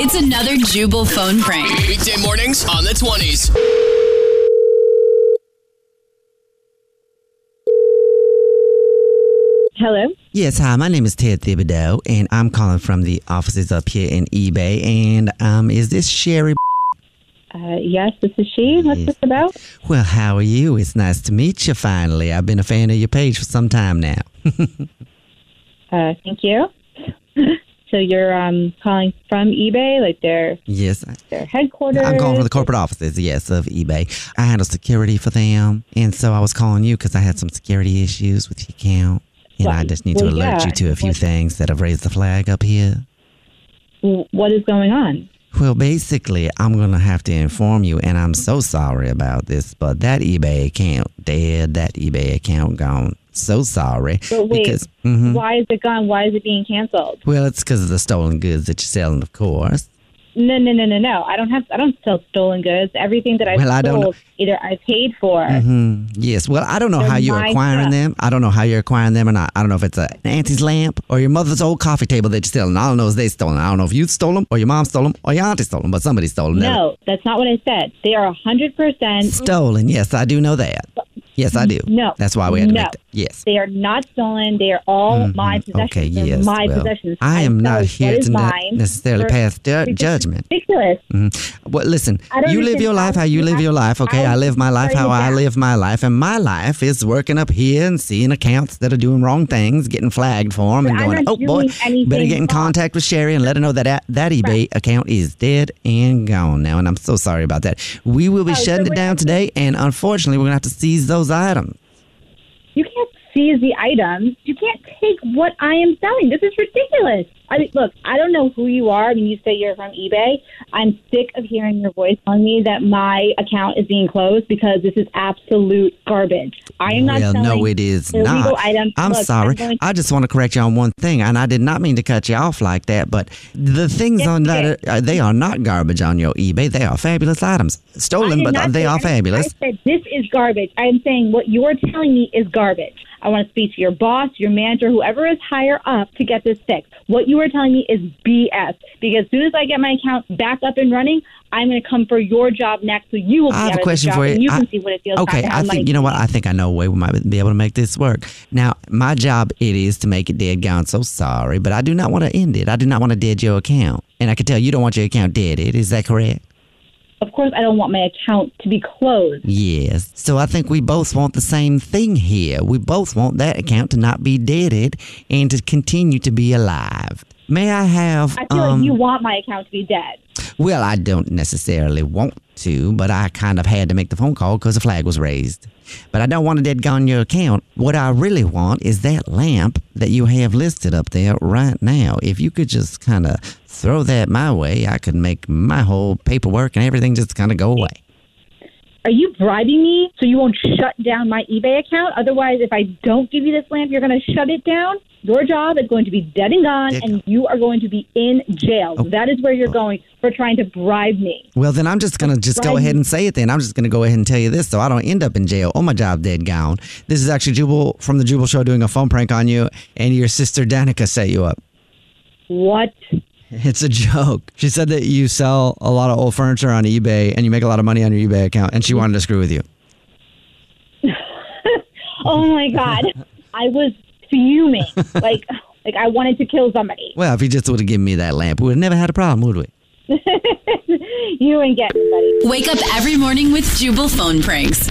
It's another Jubal phone prank. Weekday mornings on the 20s. Hello. Yes, hi. My name is Ted Thibodeau, and I'm calling from the offices up here in eBay. And um, is this Sherry? Uh, yes, this is she. What's this about? Well, how are you? It's nice to meet you finally. I've been a fan of your page for some time now. Uh, thank you. so you're um, calling from eBay, like their yes, their headquarters. I'm calling from the corporate offices, yes, of eBay. I handle security for them, and so I was calling you because I had some security issues with your account, and I just need to well, alert yeah. you to a few things that have raised the flag up here. What is going on? Well, basically, I'm going to have to inform you, and I'm so sorry about this, but that eBay account dead, that eBay account gone. So sorry. But wait, Because, mhm. why is it gone? Why is it being canceled? Well, it's because of the stolen goods that you're selling, of course. No, no, no, no, no. I don't have. I don't sell stolen goods. Everything that I Well, I don't sold, either I paid for. hmm Yes. Well, I don't know They're how you're acquiring stuff. them. I don't know how you're acquiring them or not. I don't know if it's a, an auntie's lamp or your mother's old coffee table that you're stealing. I don't know if they stolen. I don't know if you stole them or your mom stole them or your auntie stole them, but somebody stole them. No, that's not what I said. They are a hundred percent Stolen. Yes, I do know that. Yes, I do. No. That's why we had to No. make that. Yes. They are not stolen. They are all my possessions. Mm-hmm. Okay, yes. my well, possessions. I am not here to mine necessarily pass ju- judgment. Ridiculous. Mhm. Well, listen, I you live your life how you live your life, okay? how I live my life how I down? live my life, and my life is working up here and seeing accounts that are doing wrong things, getting flagged for them, and But I'm going, oh boy, better get in contact with Sherry and let her know that that, that eBay account is dead and gone now, and I'm so sorry about that. We will be Oh, so shutting it down today, and unfortunately, we're going to have to seize those items. You can't seize the items. You can't take what I am selling. This is ridiculous. I mean, look, I don't know who you are. I mean, you say you're from eBay. I'm sick of hearing your voice telling me that my account is being closed because this is absolute garbage. I am not well, selling no, it is illegal not. items. I'm Look, sorry. I'm I just want to correct you on one thing, and I did not mean to cut you off like that. But the things Yes, on that, are, they are not garbage on your eBay. They are fabulous items, stolen, but they say are fabulous. I said this is garbage. I am saying what you are telling me is garbage. I want to speak to your boss, your manager, whoever is higher up to get this fixed. What you are telling me is BS. Because as soon as I get my account back up and running, I'm going to come for your job next, so you will be I have a question for you. and you I- can see what it feels okay, like to I think you know what. I think I know a way we might be able to make this work. Now, my job it is to make it dead gone. So sorry, but I do not want to end it. I do not want to dead your account, and I can tell you don't want your account deaded. Is that correct? Of course, I don't want my account to be closed. Yes. So I think we both want the same thing here. We both want that account to not be deaded and to continue to be alive. May I have? I feel um, like you want my account to be dead. Well, I don't necessarily want to, but I kind of had to make the phone call because the flag was raised. But I don't want to dead gone your account. What I really want is that lamp that you have listed up there right now. If you could just kind of throw that my way, I could make my whole paperwork and everything just kind of go away. Are you bribing me so you won't shut down my eBay account? Otherwise, if I don't give you this lamp, you're going to shut it down. Your job is going to be dead and gone, Dick. and you are going to be in jail. Oh. That is where you're oh. going for trying to bribe me. Well, then I'm just going to just go ahead and say it then. I'm just going to go ahead and tell you this so I don't end up in jail Oh, my job dead gone. This is actually Jubal from the Jubal Show doing a phone prank on you, and your sister Danica set you up. What? It's a joke. She said that you sell a lot of old furniture on eBay and you make a lot of money on your eBay account, and she wanted to screw with you. Oh my god, I was fuming. like, like I wanted to kill somebody. Well, if you just would have given me that lamp, we would have never had a problem, would we? You ain't getting buddy. Wake up every morning with Jubal phone pranks.